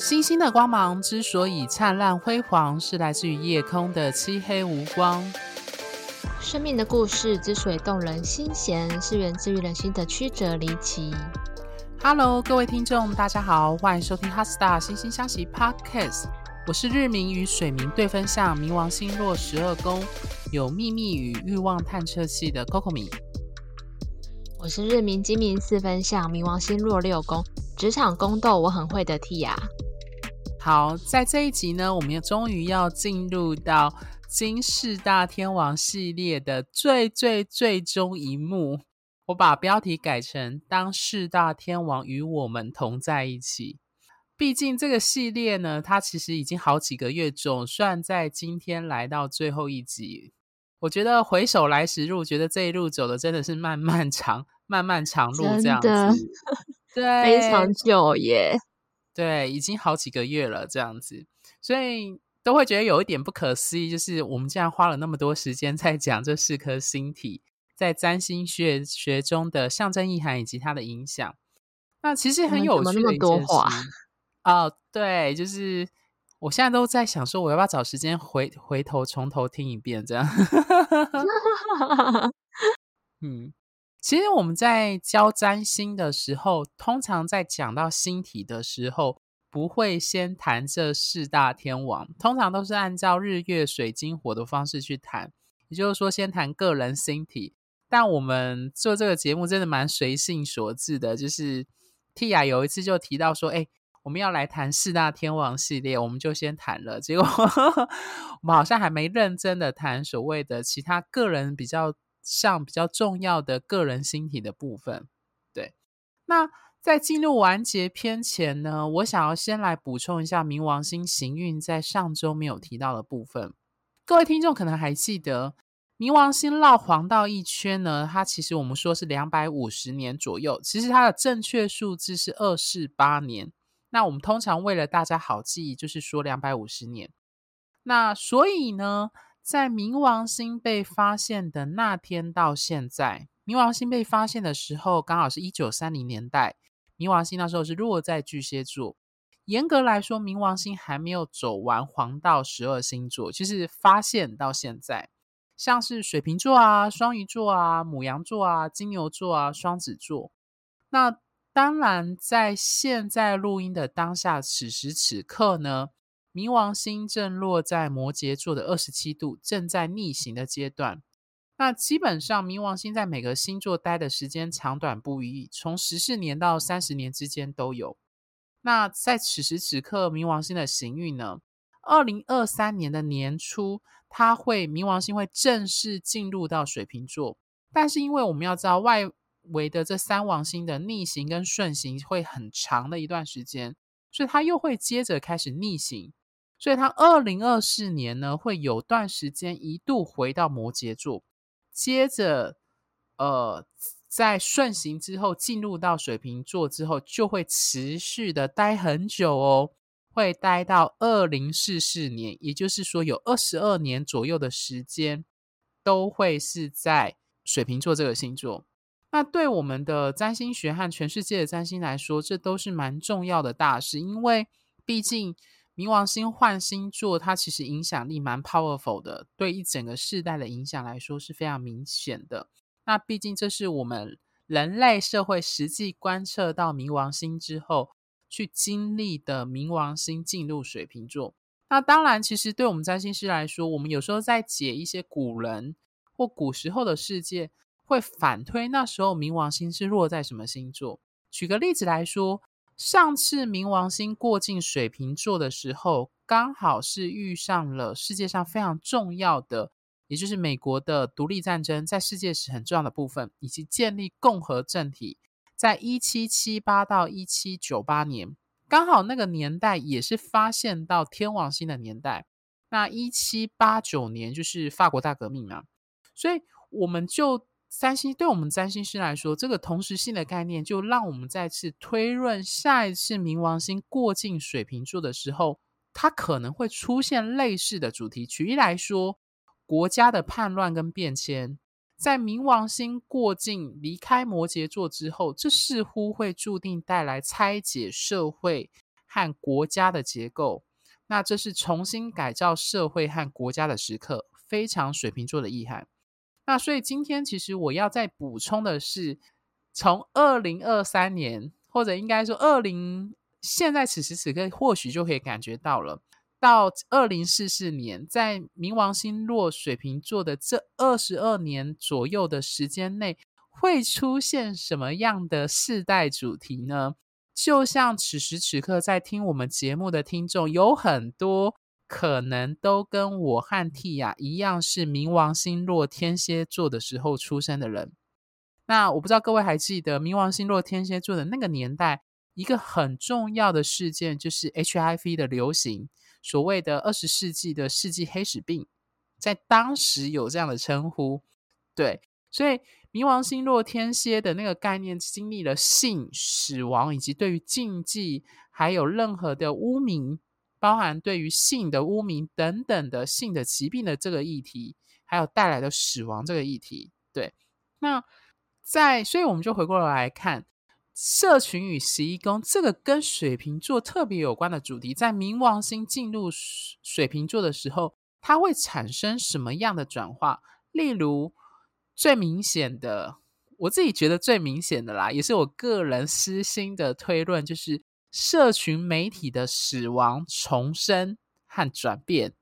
星星的光芒之所以灿烂辉煌，是来自于夜空的漆黑无光。生命的故事之所以动人心弦，是源自于人心的曲折离奇。Hello，各位听众，大家好，欢迎收听《HeartStar 心星相惜 Podcast》。我是日明与水明对分相，冥王星落十二宫，有秘密与欲望探测器的 Coco 米。我是日明金明四分相，冥王星落六宫，职场宫斗我很会的 Tia。好，在这一集呢，我们也终于要进入到金四大天王系列的最最最终一幕。我把标题改成“当四大天王与我们同在一起”。毕竟这个系列呢，它其实已经好几个月，总算在今天来到最后一集。我觉得回首来时路，觉得这一路走的真的是漫漫长、漫漫长路这样子，对，非常久耶。对，已经好几个月了，这样子，所以都会觉得有一点不可思议，就是我们竟然花了那么多时间在讲这四颗星体在占星学学中的象征意涵以及它的影响。那其实很有趣的一件事哦，对，就是我现在都在想说，我要不要找时间回回头从头听一遍，这样。嗯。其实我们在教占星的时候，通常在讲到星体的时候，不会先谈这四大天王，通常都是按照日月水金火的方式去谈，也就是说先谈个人星体。但我们做这个节目真的蛮随性所致的，就是 Tia 有一次就提到说，哎，我们要来谈四大天王系列，我们就先谈了，结果呵 呵我们好像还没认真的谈所谓的其他个人比较。上比较重要的个人星体的部分，对。那在进入完结篇前呢，我想要先来补充一下冥王星行运在上周没有提到的部分。各位听众可能还记得，冥王星绕黄道一圈呢，它其实我们说是两百五十年左右，其实它的正确数字是二四八年。那我们通常为了大家好记忆，就是说两百五十年。那所以呢，在冥王星被发现的那天到现在，冥王星被发现的时候，刚好是一九三零年代。冥王星那时候是落在巨蟹座。严格来说，冥王星还没有走完黄道十二星座，就是发现到现在，像是水瓶座啊、双鱼座啊、牡羊座啊、金牛座啊、双子座。那当然，在现在录音的当下，此时此刻呢，冥王星正落在摩羯座的二十七度，正在逆行的阶段。那基本上，冥王星在每个星座待的时间长短不一，从十四年到三十年之间都有。那在此时此刻，冥王星的行运呢？二零二三年的年初，它会冥王星会正式进入到水瓶座。但是，因为我们要知道外围的这三王星的逆行跟顺行会很长的一段时间，所以它又会接着开始逆行。所以，他二零二四年呢，会有段时间一度回到摩羯座，接着，呃，在顺行之后进入到水瓶座之后，就会持续的待很久哦，会待到二零四四年，也就是说有二十二年左右的时间，都会是在水瓶座这个星座。那对我们的占星学和全世界的占星来说，这都是蛮重要的大事，因为毕竟。冥王星换星座，它其实影响力蛮 powerful 的，对一整个世代的影响来说是非常明显的。那毕竟这是我们人类社会实际观测到冥王星之后去经历的冥王星进入水瓶座。那当然，其实对我们占星师来说，我们有时候在解一些古人或古时候的世界，会反推那时候冥王星是落在什么星座。举个例子来说。上次冥王星过境水瓶座的时候，刚好是遇上了世界上非常重要的，也就是美国的独立战争，在世界史很重要的部分，以及建立共和政体，在一七七八到一七九八年，刚好那个年代也是发现到天王星的年代。那一七八九年就是法国大革命嘛，所以我们就。三星对我们占星师来说，这个同时性的概念，就让我们再次推论下一次冥王星过境水瓶座的时候，它可能会出现类似的主题。举例来说，国家的叛乱跟变迁，在冥王星过境离开摩羯座之后，这似乎会注定带来拆解社会和国家的结构。那这是重新改造社会和国家的时刻，非常水瓶座的意涵。那所以今天其实我要再补充的是，从二零二三年，或者应该说二零，现在此时此刻或许就可以感觉到了。到二零四四年，在冥王星落水瓶座的这二十二年左右的时间内，会出现什么样的世代主题呢？就像此时此刻在听我们节目的听众，有很多可能都跟我和蒂亚一样，是冥王星落天蝎座的时候出生的人。那我不知道各位还记得冥王星落天蝎座的那个年代，一个很重要的事件就是 HIV 的流行。所谓的二十世纪的世纪黑死病，在当时有这样的称呼，对，所以冥王星落天蝎的那个概念，经历了性、死亡以及对于禁忌，还有任何的污名，包含对于性的污名等等的性的疾病的这个议题，还有带来的死亡这个议题，对，那在，所以我们就回过头来看。社群与十一宫，这个跟水瓶座特别有关的主题，在冥王星进入水瓶座的时候，它会产生什么样的转化？例如，最明显的，我自己觉得最明显的啦，也是我个人私心的推论，就是社群媒体的死亡、重生和转变。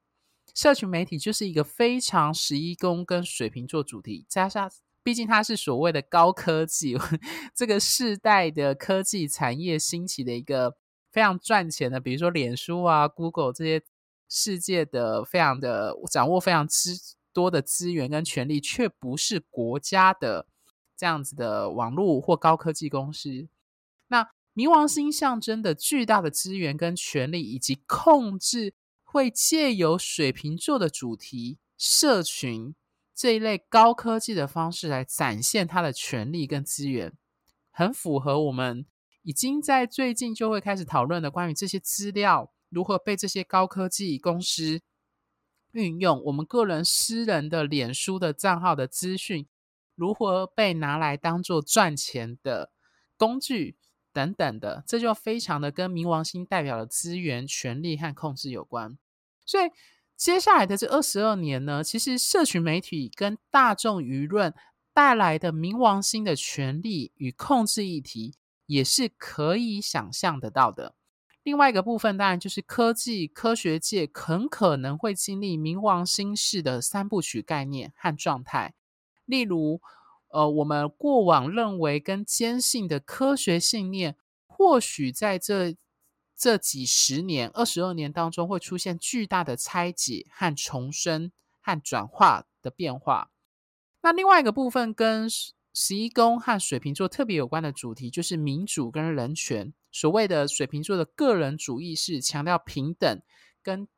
社群媒体就是一个非常十一宫跟水瓶座主题，加上。毕竟它是所谓的高科技，这个世代的科技产业兴起的一个非常赚钱的，比如说脸书啊、Google 这些世界的非常的掌握非常之多的资源跟权力，却不是国家的这样子的网络或高科技公司。那冥王星象征的巨大的资源跟权力以及控制，会借由水瓶座的主题社群。这一类高科技的方式来展现他的权力跟资源，很符合我们已经在最近就会开始讨论的关于这些资料如何被这些高科技公司运用，我们个人私人的脸书的账号的资讯如何被拿来当做赚钱的工具等等的，这就非常的跟冥王星代表的资源、权力和控制有关，所以。接下来的这二十二年呢，其实社群媒体跟大众舆论带来的冥王星的权力与控制议题，也是可以想象得到的。另外一个部分，当然就是科技科学界很可能会经历冥王星式的三部曲概念和状态。例如，呃，我们过往认为跟坚信的科学信念，或许在这。这几十年、二十二年当中，会出现巨大的拆解和重生和转化的变化。那另外一个部分跟十一宫和水瓶座特别有关的主题，就是民主跟人权。所谓的水瓶座的个人主义是强调平等跟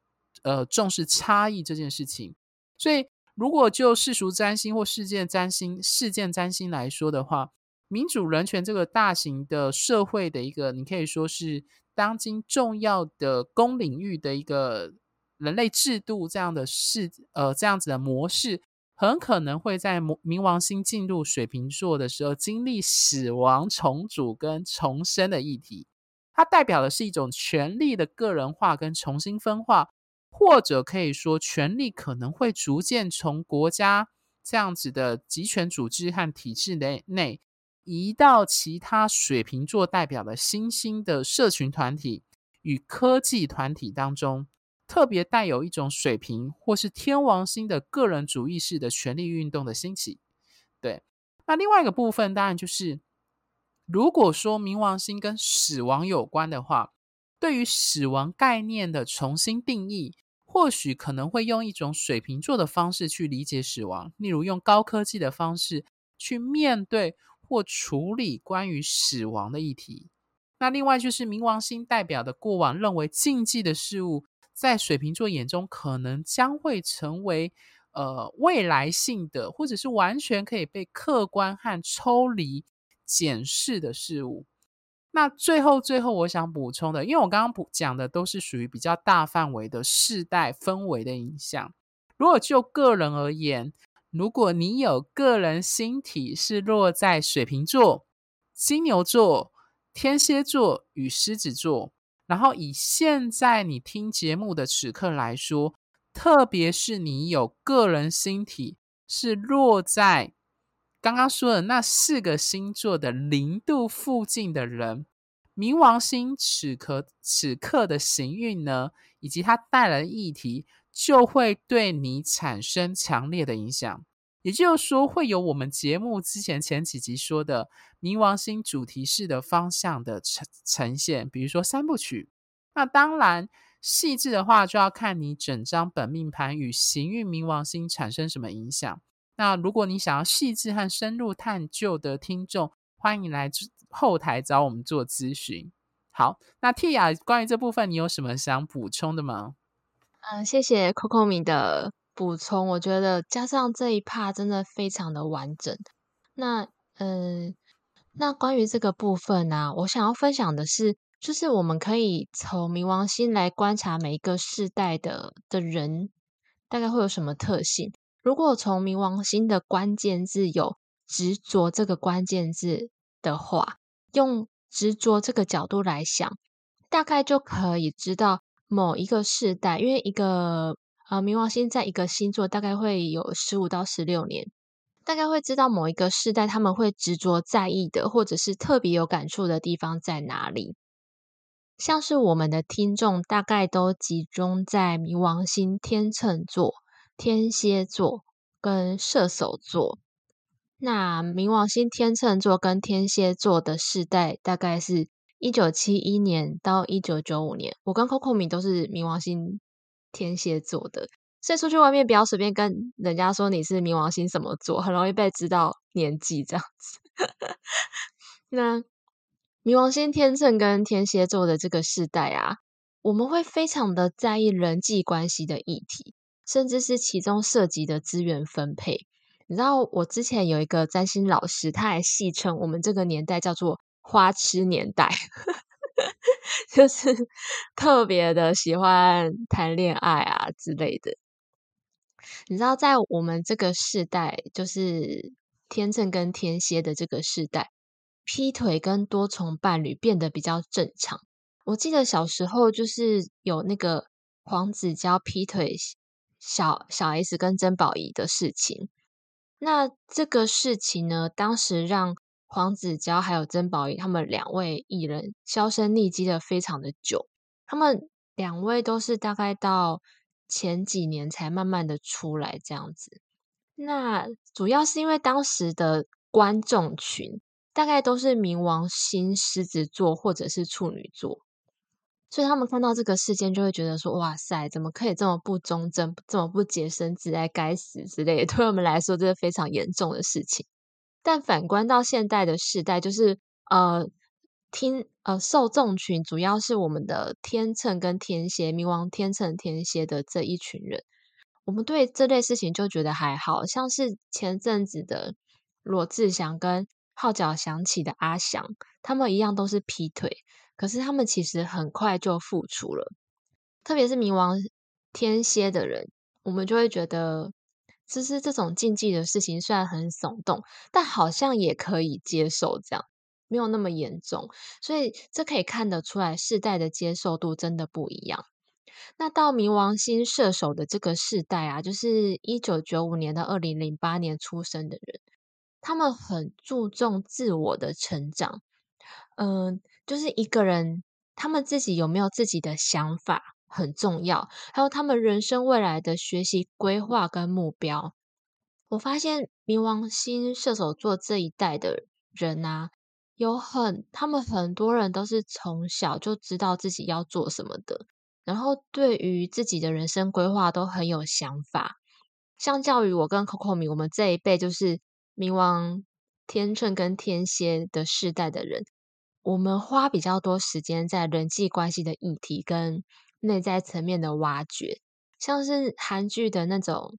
呃重视差异这件事情。所以，如果就世俗占星或事件占星、事件占星来说的话，民主人权这个大型的社会的一个，你可以说是。当今重要的公领域的一个人类制度，这样的事，呃，这样子的模式，很可能会在冥王星进入水瓶座的时候，经历死亡、重组跟重生的议题。它代表的是一种权力的个人化跟重新分化，或者可以说，权力可能会逐渐从国家这样子的集权组织和体制内内。移到其他水瓶座代表的新兴的社群团体与科技团体当中，特别带有一种水瓶或是天王星的个人主义式的权力运动的兴起。对，那另外一个部分当然就是，如果说冥王星跟死亡有关的话，对于死亡概念的重新定义，或许可能会用一种水瓶座的方式去理解死亡，例如用高科技的方式去面对。或处理关于死亡的议题。那另外就是冥王星代表的过往认为禁忌的事物，在水瓶座眼中可能将会成为呃未来性的，或者是完全可以被客观和抽离检视的事物。那最后最后我想补充的，因为我刚刚补讲的都是属于比较大范围的世代氛围的影响。如果就个人而言，如果你有个人星体是落在水瓶座、金牛座、天蝎座与狮子座，然后以现在你听节目的此刻来说，特别是你有个人星体是落在刚刚说的那四个星座的零度附近的人，冥王星此刻此刻的行运呢，以及它带来的议题，就会对你产生强烈的影响。也就是说，会有我们节目之前前几集说的冥王星主题式的方向的呈呈现，比如说三部曲。那当然，细致的话就要看你整张本命盘与行运冥王星产生什么影响。那如果你想要细致和深入探究的听众，欢迎来后台找我们做咨询。好，那 Tia 关于这部分，你有什么想补充的吗？嗯，谢谢 Coco 米的。补充，我觉得加上这一 part 真的非常的完整。那，嗯，那关于这个部分呢、我想要分享的是，就是我们可以从冥王星来观察每一个世代的的人，大概会有什么特性。如果从冥王星的关键字有执着这个关键字的话，用执着这个角度来想，大概就可以知道某一个世代，因为一个。呃，冥王星在一个星座大概会有十五到十六年，大概会知道某一个世代他们会执着在意的，或者是特别有感触的地方在哪里。像是我们的听众大概都集中在冥王星天秤座、天蝎座跟射手座。那冥王星天秤座跟天蝎座的世代大概是一九七一年到一九九五年。我跟 Coco 米都是冥王星。天蝎座的，所以出去外面不要随便跟人家说你是冥王星什么座，很容易被知道年纪这样子。那冥王星天秤跟天蝎座的这个世代啊，我们会非常的在意人际关系的议题，甚至是其中涉及的资源分配。你知道，我之前有一个占星老师，他还戏称我们这个年代叫做“花痴年代”。就是特别的喜欢谈恋爱啊之类的。你知道，在我们这个世代，就是天秤跟天蝎的这个世代，劈腿跟多重伴侣变得比较正常。我记得小时候就是有那个黄子佼劈腿小小 S 跟曾宝仪的事情。那这个事情呢，当时让。黄子佼还有曾宝仪，他们两位艺人销声匿迹的非常的久，他们两位都是大概到前几年才慢慢的出来这样子。那主要是因为当时的观众群大概都是冥王星狮子座或者是处女座，所以他们看到这个事件就会觉得说：“哇塞，怎么可以这么不忠贞，这么不洁身自爱，该死之类的。”对我们来说，这是非常严重的事情。但反观到现代的世代，就是呃，听呃受众群主要是我们的天秤跟天蝎，冥王天秤天蝎的这一群人，我们对这类事情就觉得还好，像是前阵子的罗志祥跟号角响起的阿翔，他们一样都是劈腿，可是他们其实很快就付出了，特别是冥王天蝎的人，我们就会觉得。其实这种禁忌的事情虽然很耸动，但好像也可以接受，这样没有那么严重。所以这可以看得出来，世代的接受度真的不一样。那到冥王星射手的这个世代啊，就是一九九五年到二零零八年出生的人，他们很注重自我的成长。嗯，就是一个人他们自己有没有自己的想法。很重要，还有他们人生未来的学习规划跟目标。我发现冥王星射手座这一代的人啊，有很他们很多人都是从小就知道自己要做什么的，然后对于自己的人生规划都很有想法。相较于我跟 Coco 米，我们这一辈就是冥王天秤跟天蝎的世代的人，我们花比较多时间在人际关系的议题跟。内在层面的挖掘，像是韩剧的那种，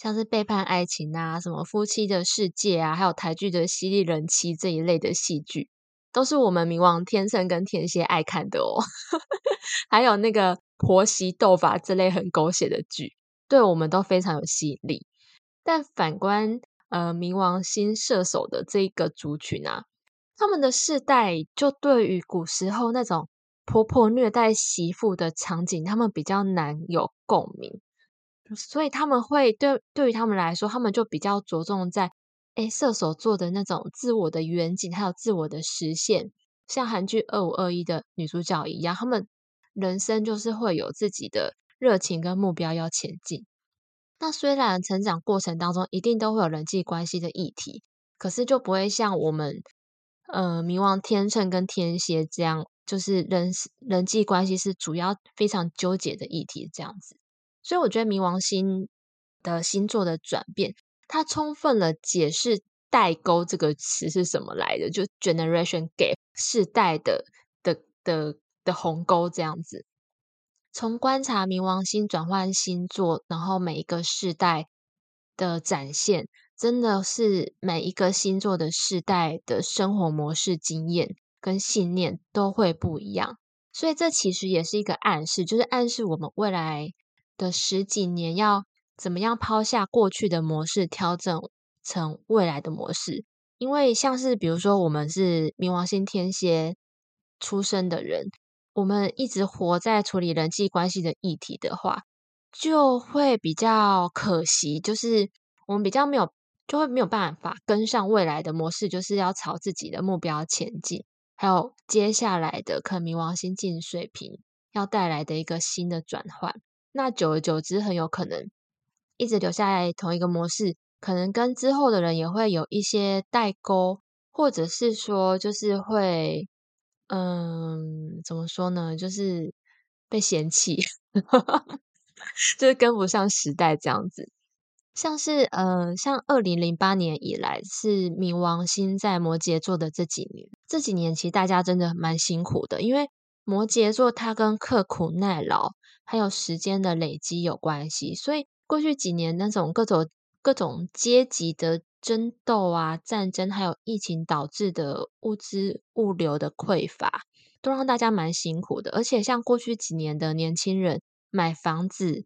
像是背叛爱情啊，什么夫妻的世界啊，还有台剧的犀利人妻这一类的戏剧，都是我们冥王天秤跟天蝎爱看的哦。还有那个婆媳斗法这类很狗血的剧，对我们都非常有吸引力。但反观呃冥王星射手的这一个族群啊，他们的世代就对于古时候那种。婆婆虐待媳妇的场景，他们比较难有共鸣，所以他们会对对于他们来说，他们就比较着重在诶射手座的那种自我的远景，还有自我的实现，像韩剧《二五二一》的女主角一样，他们人生就是会有自己的热情跟目标要前进。那虽然成长过程当中一定都会有人际关系的议题，可是就不会像我们。呃，冥王天秤跟天蝎这样，就是人人际关系是主要非常纠结的议题，这样子。所以我觉得冥王星的星座的转变，它充分了解释“代沟”这个词是什么来的，就 generation gap 世代的的的的鸿沟这样子。从观察冥王星转换星座，然后每一个世代的展现。真的是每一个星座的世代的生活模式、经验跟信念都会不一样，所以这其实也是一个暗示，就是暗示我们未来的十几年要怎么样抛下过去的模式，调整成未来的模式。因为像是比如说，我们是冥王星天蝎出生的人，我们一直活在处理人际关系的议题的话，就会比较可惜，就是我们比较没有。就会没有办法跟上未来的模式，就是要朝自己的目标前进。还有接下来的可能冥王星进水瓶要带来的一个新的转换，那久而久之，很有可能一直留下来同一个模式，可能跟之后的人也会有一些代沟，或者是说，就是会，嗯，怎么说呢？就是被嫌弃，就是跟不上时代这样子。像是呃，像二零零八年以来是冥王星在摩羯座的这几年，这几年其实大家真的蛮辛苦的，因为摩羯座它跟刻苦耐劳还有时间的累积有关系，所以过去几年那种各种各种阶级的争斗啊、战争，还有疫情导致的物资物流的匮乏，都让大家蛮辛苦的。而且像过去几年的年轻人买房子。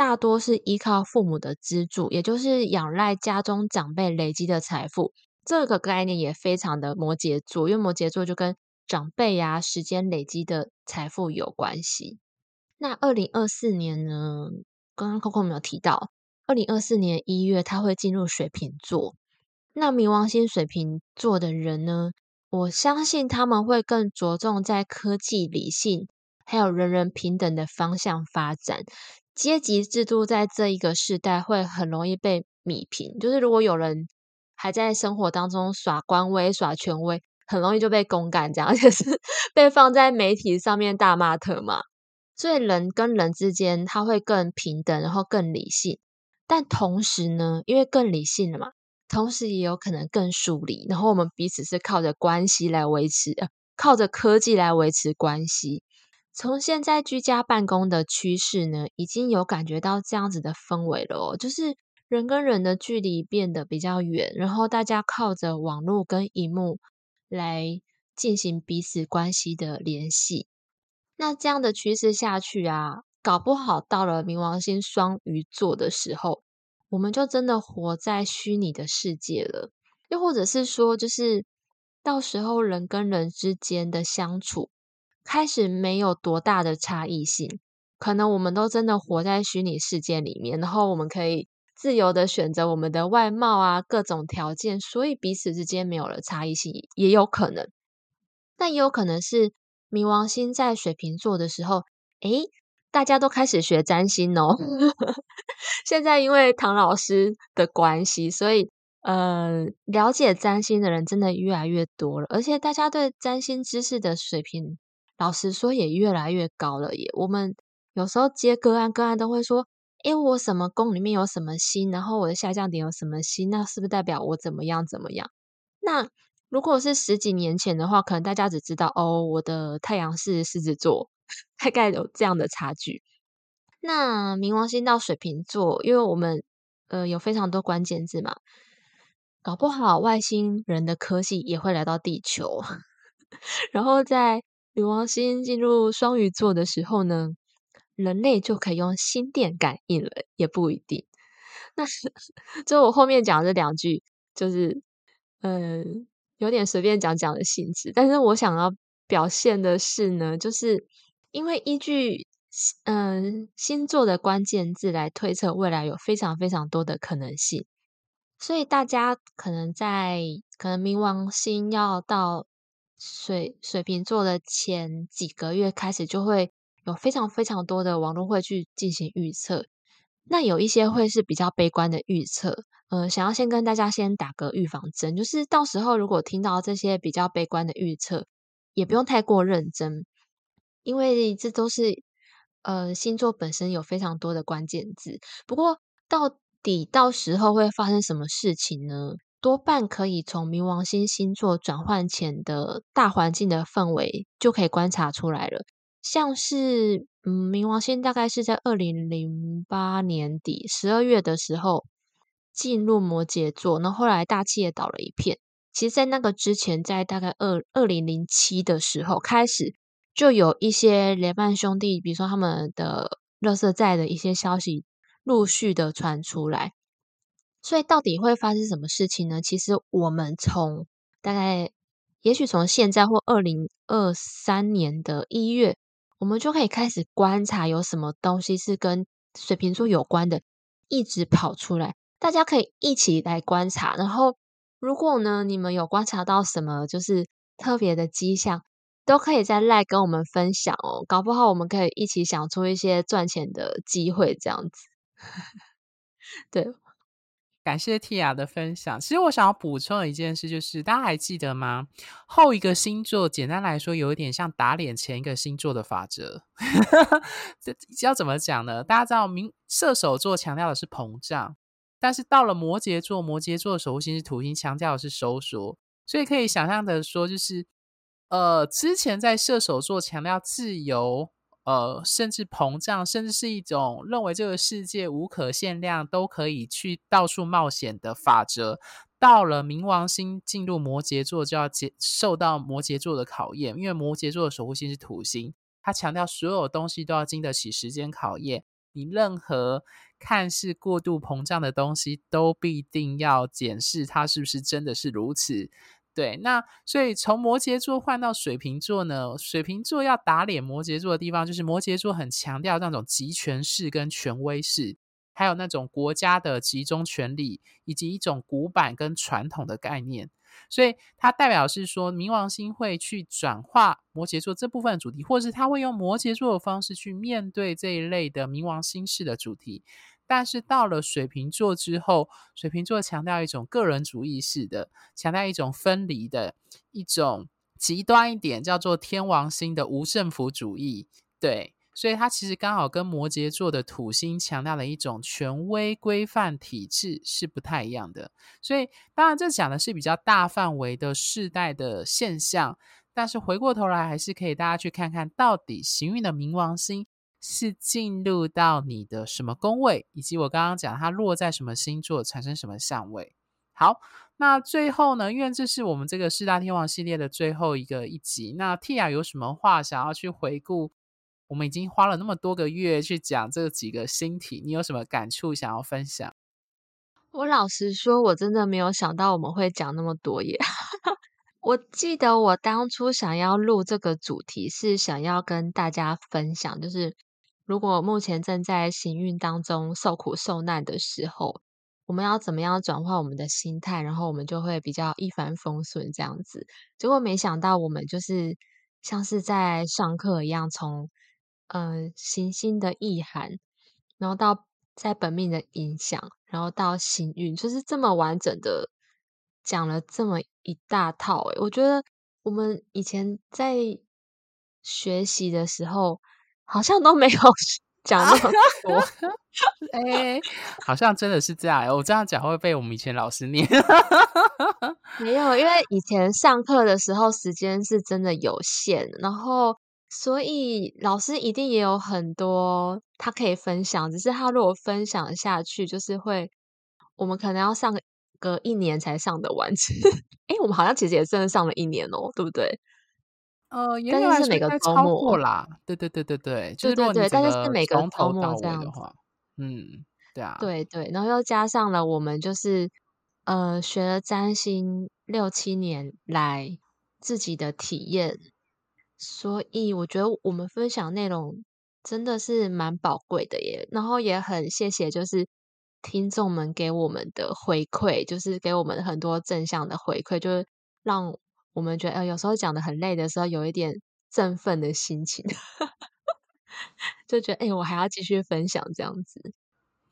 大多是依靠父母的资助，也就是仰赖家中长辈累积的财富。这个概念也非常的摩羯座，因为摩羯座就跟长辈呀、啊、时间累积的财富有关系。那二零二四年呢？刚刚 Coco 没有提到，二零二四年一月他会进入水瓶座。那冥王星水瓶座的人呢，我相信他们会更着重在科技、理性，还有人人平等的方向发展。阶级制度在这一个时代会很容易被弭平，就是如果有人还在生活当中耍官威、耍权威，很容易就被公干，这样，而且是被放在媒体上面大骂特骂。所以人跟人之间他会更平等，然后更理性。但同时呢，因为更理性了嘛，同时也有可能更疏离。然后我们彼此是靠着关系来维持，靠着科技来维持关系。从现在居家办公的趋势呢，已经有感觉到这样子的氛围了哦，就是人跟人的距离变得比较远，然后大家靠着网络跟荧幕来进行彼此关系的联系。那这样的趋势下去啊，搞不好到了冥王星双鱼座的时候，我们就真的活在虚拟的世界了。又或者是说，就是到时候人跟人之间的相处。开始没有多大的差异性，可能我们都真的活在虚拟世界里面，然后我们可以自由的选择我们的外貌啊，各种条件，所以彼此之间没有了差异性，也有可能。但也有可能是冥王星在水瓶座的时候，诶，大家都开始学占星哦。现在因为唐老师的关系，所以呃，了解占星的人真的越来越多了，而且大家对占星知识的水平。老实说，也越来越高了耶。我们有时候接个案，个案都会说：“诶，我什么宫里面有什么星，然后我的下降点有什么星，那是不是代表我怎么样怎么样？”那如果是十几年前的话，可能大家只知道哦，我的太阳是狮子座，大概有这样的差距。那冥王星到水瓶座，因为我们呃有非常多关键字嘛，搞不好外星人的科技也会来到地球，然后在。冥王星进入双鱼座的时候呢，人类就可以用心电感应了，也不一定。那 就我后面讲这两句，就是嗯，有点随便讲讲的性质。但是我想要表现的是呢，就是因为依据嗯、星座的关键字来推测未来有非常非常多的可能性，所以大家可能在可能冥王星要到水水瓶座的前几个月开始，就会有非常非常多的网络会去进行预测。那有一些会是比较悲观的预测，呃，想要先跟大家先打个预防针，就是到时候如果听到这些比较悲观的预测，也不用太过认真，因为这都是呃星座本身有非常多的关键字。不过到底到时候会发生什么事情呢？多半可以从冥王星星座转换前的大环境的氛围就可以观察出来了，像是。嗯，冥王星大概是在二零零八年底十二月的时候进入摩羯座，那后，来大气也倒了一片。其实，在那个之前，在大概二二零零七的时候开始，就有一些雷曼兄弟，比如说他们的垃圾债的一些消息陆续的传出来。所以，到底会发生什么事情呢？其实，我们从大概，也许从现在或二零二三年的一月。我们就可以开始观察有什么东西是跟水瓶座有关的，一直跑出来，大家可以一起来观察。然后，如果呢，你们有观察到什么就是特别的迹象，都可以在赖跟我们分享哦。搞不好我们可以一起想出一些赚钱的机会，这样子。对。感谢 Tia 的分享。其实我想要补充一件事就是，大家还记得吗？后一个星座，简单来说，有一点像打脸前一个星座的法则。这要怎么讲呢？大家知道，明射手座强调的是膨胀，但是到了摩羯座，摩羯座的守护星是土星，强调的是收缩。所以可以想象的说，就是呃，之前在射手座强调自由。呃，甚至膨胀，甚至是一种认为这个世界无可限量，都可以去到处冒险的法则。到了冥王星进入摩羯座，就要接受到摩羯座的考验，因为摩羯座的守护星是土星，它强调所有东西都要经得起时间考验。你任何看似过度膨胀的东西，都必定要检视它是不是真的是如此。对，那所以从摩羯座换到水瓶座呢？水瓶座要打脸摩羯座的地方，就是摩羯座很强调那种集权式跟权威式，还有那种国家的集中权力，以及一种古板跟传统的概念。所以它代表是说，冥王星会去转化摩羯座这部分的主题，或者是他会用摩羯座的方式去面对这一类的冥王星式的主题。但是到了水瓶座之后，水瓶座强调一种个人主义式的，强调一种分离的一种极端一点，叫做天王星的无政府主义。对，所以它其实刚好跟摩羯座的土星强调的一种权威规范体制是不太一样的。所以当然这讲的是比较大范围的世代的现象，但是回过头来还是可以大家去看看到底行运的冥王星。是进入到你的什么宫位，以及我刚刚讲它落在什么星座，产生什么相位。好，那最后呢，因为这是我们这个四大天王系列的最后一个一集，那 Tia 有什么话想要去回顾？我们已经花了那么多个月去讲这几个星体，你有什么感触想要分享？我老实说，我真的没有想到我们会讲那么多耶。我记得我当初想要录这个主题，是想要跟大家分享，就是。如果目前正在行运当中受苦受难的时候，我们要怎么样转换我们的心态，然后我们就会比较一帆风顺这样子。结果没想到，我们就是像是在上课一样，从呃行星的意涵，然后到在本命的影响，然后到行运，就是这么完整的讲了这么一大套。诶，我觉得我们以前在学习的时候。好像都没有 讲那么多，哎、欸，好像真的是这样。我这样讲会被我们以前老师念。没有，因为以前上课的时候时间是真的有限，然后所以老师一定也有很多他可以分享。只是他如果分享下去，就是会我们可能要上个一年才上的完。哎、欸，我们好像其实也真的上了一年哦，对不对？呃，应该是每个周末啦，对对对对对，对对对，但是是每个周末这样子，嗯，对啊，对对，然后又加上了我们就是呃学了占星六七年来自己的体验，所以我觉得我们分享内容真的是蛮宝贵的耶，然后也很谢谢就是听众们给我们的回馈，就是给我们很多正向的回馈，就是让我们觉得，呃，有时候讲得很累的时候，有一点振奋的心情，就觉得，哎，我还要继续分享这样子。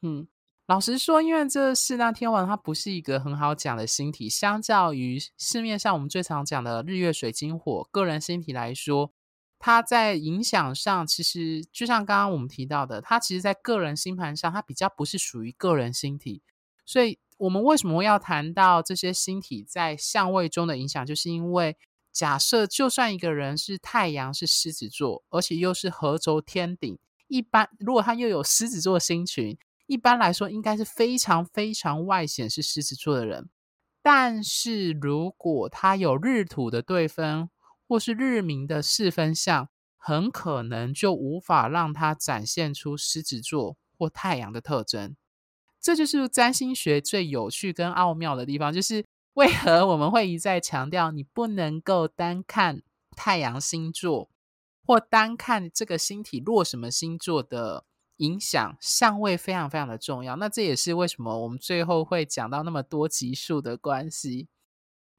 嗯，老实说，因为这四大天王它不是一个很好讲的星体，相较于市面上我们最常讲的日月水金火个人星体来说。它在影响上，其实就像刚刚我们提到的，它其实，在个人星盘上，它比较不是属于个人星体。所以，我们为什么要谈到这些星体在相位中的影响？就是因为假设，就算一个人是太阳是狮子座，而且又是合轴天顶，一般如果他又有狮子座星群，一般来说应该是非常非常外显是狮子座的人。但是如果他有日土的对分，或是日明的四分相，很可能就无法让他展现出狮子座或太阳的特征。这就是占星学最有趣跟奥妙的地方，就是 为何我们会一再强调，你不能够单看太阳星座，或单看这个星体落什么星座的影响，相位非常非常的重要。那这也是为什么我们最后会讲到那么多级数的关系。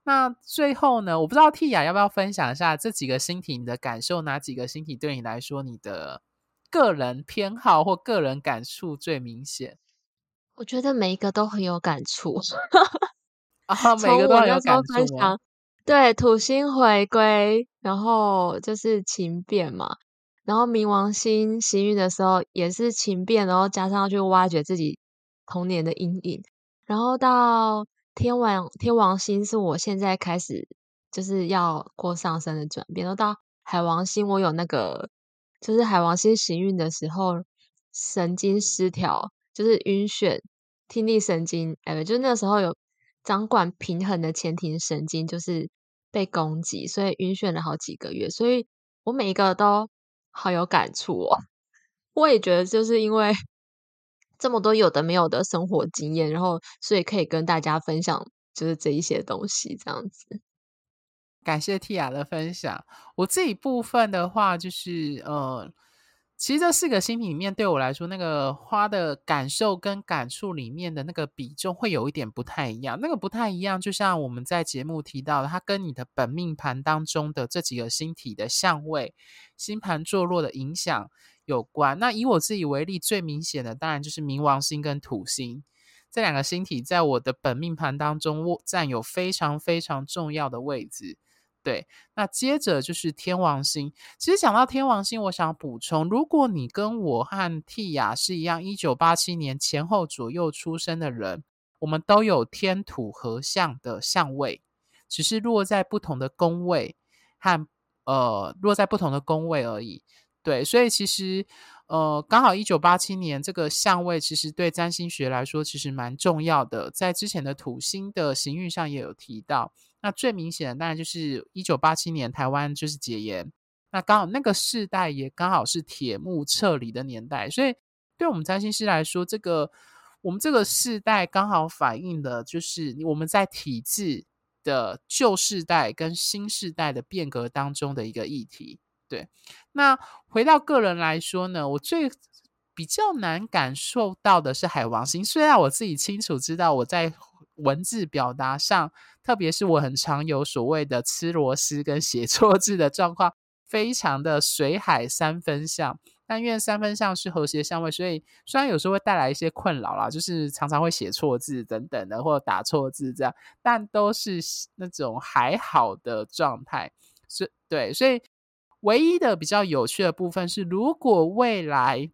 那最后呢，我不知道 Tia 要不要分享一下这几个星体你的感受？哪几个星体对你来说，你的个人偏好或个人感触最明显？我觉得每一个都很有感触 啊，每个都很有感触。对，土星回归，然后就是情变嘛，然后冥王星行运的时候也是情变，然后加上要去挖掘自己童年的阴影，然后到。天王天王星是我现在开始就是要过上升的转变，然后到海王星，我有那个就是海王星行运的时候，神经失调，就是晕眩，听力神经，哎，就那时候有掌管平衡的前庭神经就是被攻击，所以晕眩了好几个月，所以我每一个都好有感触哦。我也觉得就是因为。这么多有的没有的生活经验，然后所以可以跟大家分享，就是这一些东西这样子。感谢 Tia 的分享。我自己部分的话，就是呃，其实这四个星体里面，对我来说，那个花的感受跟感触里面的那个比重会有一点不太一样。那个不太一样，就像我们在节目提到的，它跟你的本命盘当中的这几个星体的相位、星盘坐落的影响。有关。那以我自己为例，最明显的当然就是冥王星跟土星这两个星体，在我的本命盘当中，占有非常非常重要的位置。对，那接着就是天王星。其实讲到天王星，我想补充，如果你跟我和蒂亚是一样，一九八七年前后左右出生的人，我们都有天土合相的相位，只是落在不同的宫位和呃落在不同的宫位而已。对，所以其实，呃，刚好一九八七年这个相位，其实对占星学来说其实蛮重要的。在之前的土星的行运上也有提到。那最明显的当然就是一九八七年台湾就是解严，那刚好那个世代也刚好是铁幕撤离的年代，所以对我们占星师来说，这个我们这个世代刚好反映的就是我们在体制的旧世代跟新世代的变革当中的一个议题。对，那回到个人来说呢，我最比较难感受到的是海王星。虽然我自己清楚知道我在文字表达上，特别是我很常有所谓的吃螺丝跟写错字的状况，非常的水海三分相。但因为三分相是和谐相位，所以虽然有时候会带来一些困扰啦，就是常常会写错字等等的，或者打错字这样，但都是那种还好的状态。所以对，所以。唯一的比较有趣的部分是，如果未来，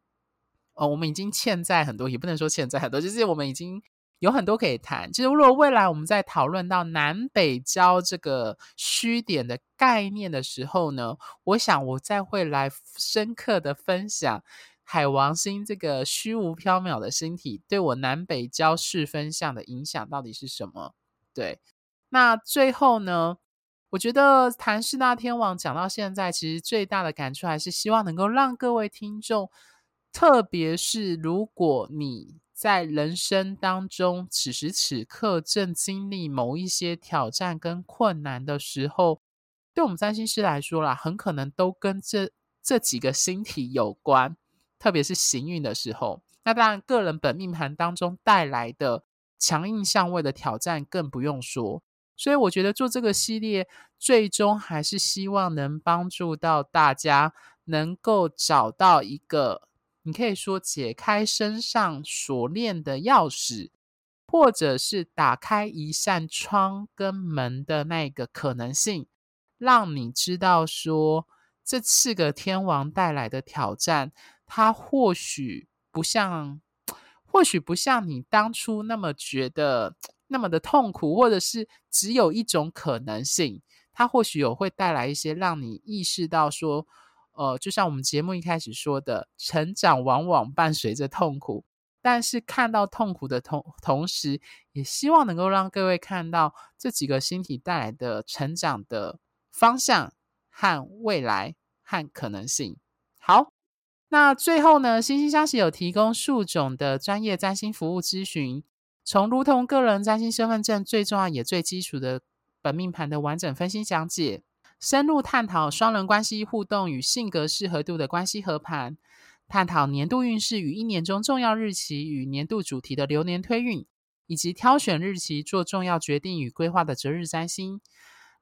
哦，我们已经欠债很多，也不能说欠债很多，就是我们已经有很多可以谈。其实，如果未来我们在讨论到南北交这个虚点的概念的时候呢，我想我再会来深刻的分享海王星这个虚无缥缈的星体对我南北交四分相的影响到底是什么？对，那最后呢？我觉得谈四大天王讲到现在，其实最大的感触还是希望能够让各位听众，特别是如果你在人生当中此时此刻正经历某一些挑战跟困难的时候，对我们占星师来说啦，很可能都跟这这几个星体有关，特别是行运的时候。那当然，个人本命盘当中带来的强硬相位的挑战更不用说。所以我觉得做这个系列，最终还是希望能帮助到大家，能够找到一个，你可以说解开身上锁链的钥匙，或者是打开一扇窗跟门的那个可能性，让你知道说，这四个天王带来的挑战，它或许不像，或许不像你当初那么觉得。那么的痛苦，或者是只有一种可能性，它或许有会带来一些让你意识到说，呃，就像我们节目一开始说的，成长往往伴随着痛苦，但是看到痛苦的同同时，也希望能够让各位看到这几个星体带来的成长的方向和未来和可能性。好，那最后呢，星星相惜有提供数种的专业占星服务咨询。从如同个人占星身份证最重要也最基础的本命盘的完整分析讲解，深入探讨双人关系互动与性格适合度的关系合盘，探讨年度运势与一年中重要日期与年度主题的流年推运，以及挑选日期做重要决定与规划的择日占星。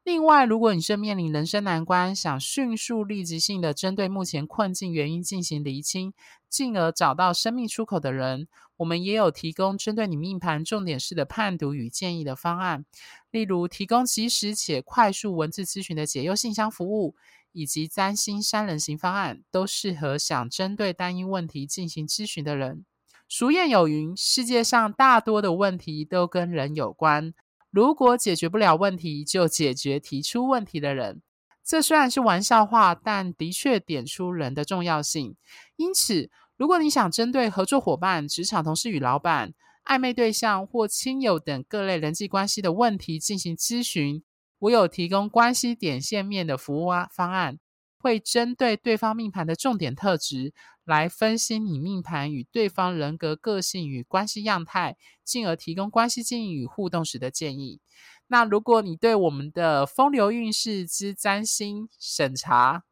另外，如果你正面临人生难关，想迅速立即性的针对目前困境原因进行厘清，进而找到生命出口的人，我们也有提供针对你命盘重点式的判读与建议的方案，例如提供即时且快速文字咨询的解忧信箱服务，以及占星三人行方案，都适合想针对单一问题进行咨询的人。俗谚有云：世界上大多的问题都跟人有关。如果解决不了问题，就解决提出问题的人。这虽然是玩笑话，但的确点出人的重要性。因此，如果你想针对合作伙伴、职场同事与老板、暧昧对象或亲友等各类人际关系的问题进行咨询，我有提供关系点线面的服务啊方案。会针对对方命盘的重点特质来分析你命盘与对方人格个性与关系样态，进而提供关系经营与互动时的建议。那如果你对我们的风流运势之占星审查，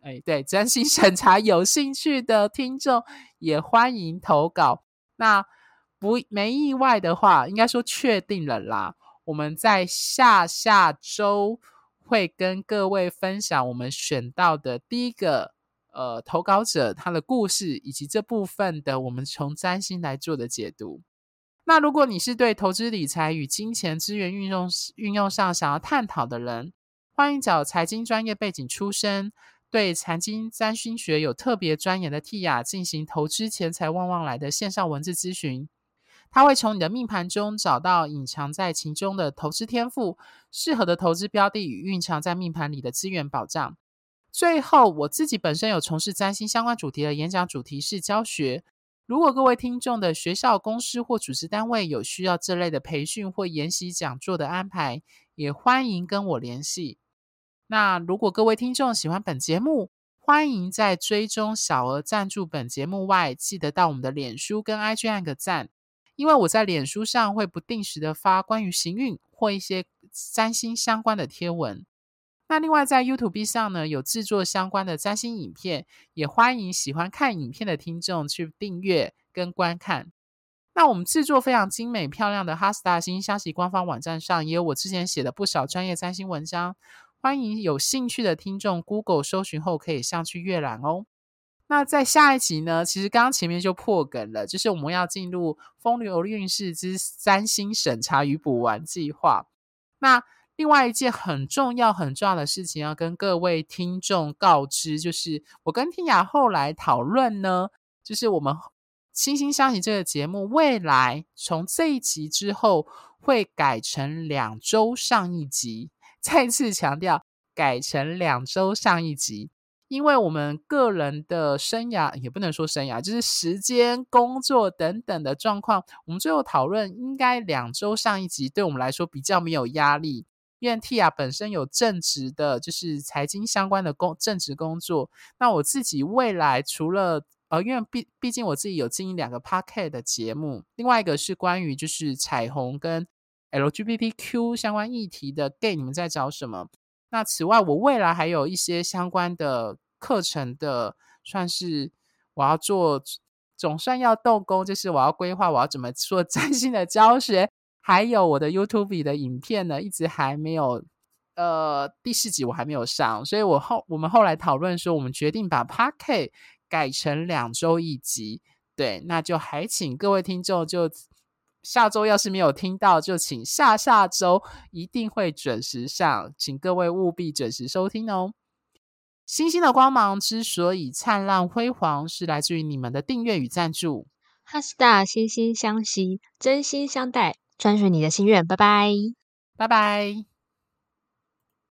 哎，对，占星审查有兴趣的听众，也欢迎投稿。那不没意外的话，应该说确定了啦。我们在下下周。会跟各位分享我们选到的第一个呃投稿者他的故事，以及这部分的我们从占星来做的解读。那如果你是对投资理财与金钱资源运用运用上想要探讨的人，欢迎找财经专业背景出身、对财经占星学有特别专研的 Tia 进行投资钱财旺旺来的线上文字咨询。他会从你的命盘中找到隐藏在其中的投资天赋、适合的投资标的与蕴藏在命盘里的资源保障。最后，我自己本身有从事占星相关主题的演讲主题是教学。如果各位听众的学校、公司或组织单位有需要这类的培训或研习讲座的安排，也欢迎跟我联系。那如果各位听众喜欢本节目，欢迎在追踪小额赞助本节目外，记得到我们的脸书跟 IG 按个赞。因为我在脸书上会不定时的发关于行运或一些占星相关的贴文。那另外在 YouTube 上呢，有制作相关的占星影片，也欢迎喜欢看影片的听众去订阅跟观看。那我们制作非常精美漂亮的哈斯塔星消息官方网站上，也有我之前写的不少专业占星文章，欢迎有兴趣的听众 Google 搜寻后可以上去阅览哦。那在下一集呢，其实刚刚前面就破梗了，就是我们要进入风流运势之占星审查与补完计划。那另外一件很重要、很重要的事情要跟各位听众告知，就是我跟天雅后来讨论呢，就是我们星星相惜这个节目未来从这一集之后会改成两周上一集，再次强调改成两周上一集。因为我们个人的生涯也不能说生涯，就是时间、工作等等的状况，我们最后讨论应该两周上一集，对我们来说比较没有压力。因为 ti 本身有正职的，就是财经相关的工正职工作。那我自己未来除了呃，因为毕毕竟我自己有经营两个 Podcast 的节目，另外一个是关于就是彩虹跟 LGBTQ 相关议题的 Gay，你们在找什么？那此外，我未来还有一些相关的课程的，算是我要做，总算要动工，就是我要规划我要怎么做占星的教学，还有我的 YouTube 的影片呢，一直还没有，呃，第四集我还没有上，所以我后我们后来讨论说，我们决定把 Podcast 改成两周一集，对，那就还请各位听众就。下周要是没有听到，就请下下周一定会准时上，请各位务必准时收听哦。星星的光芒之所以灿烂辉煌，是来自于你们的订阅与赞助。哈斯塔，惺惺相惜，真心相待，专属你的心愿。拜拜，拜拜。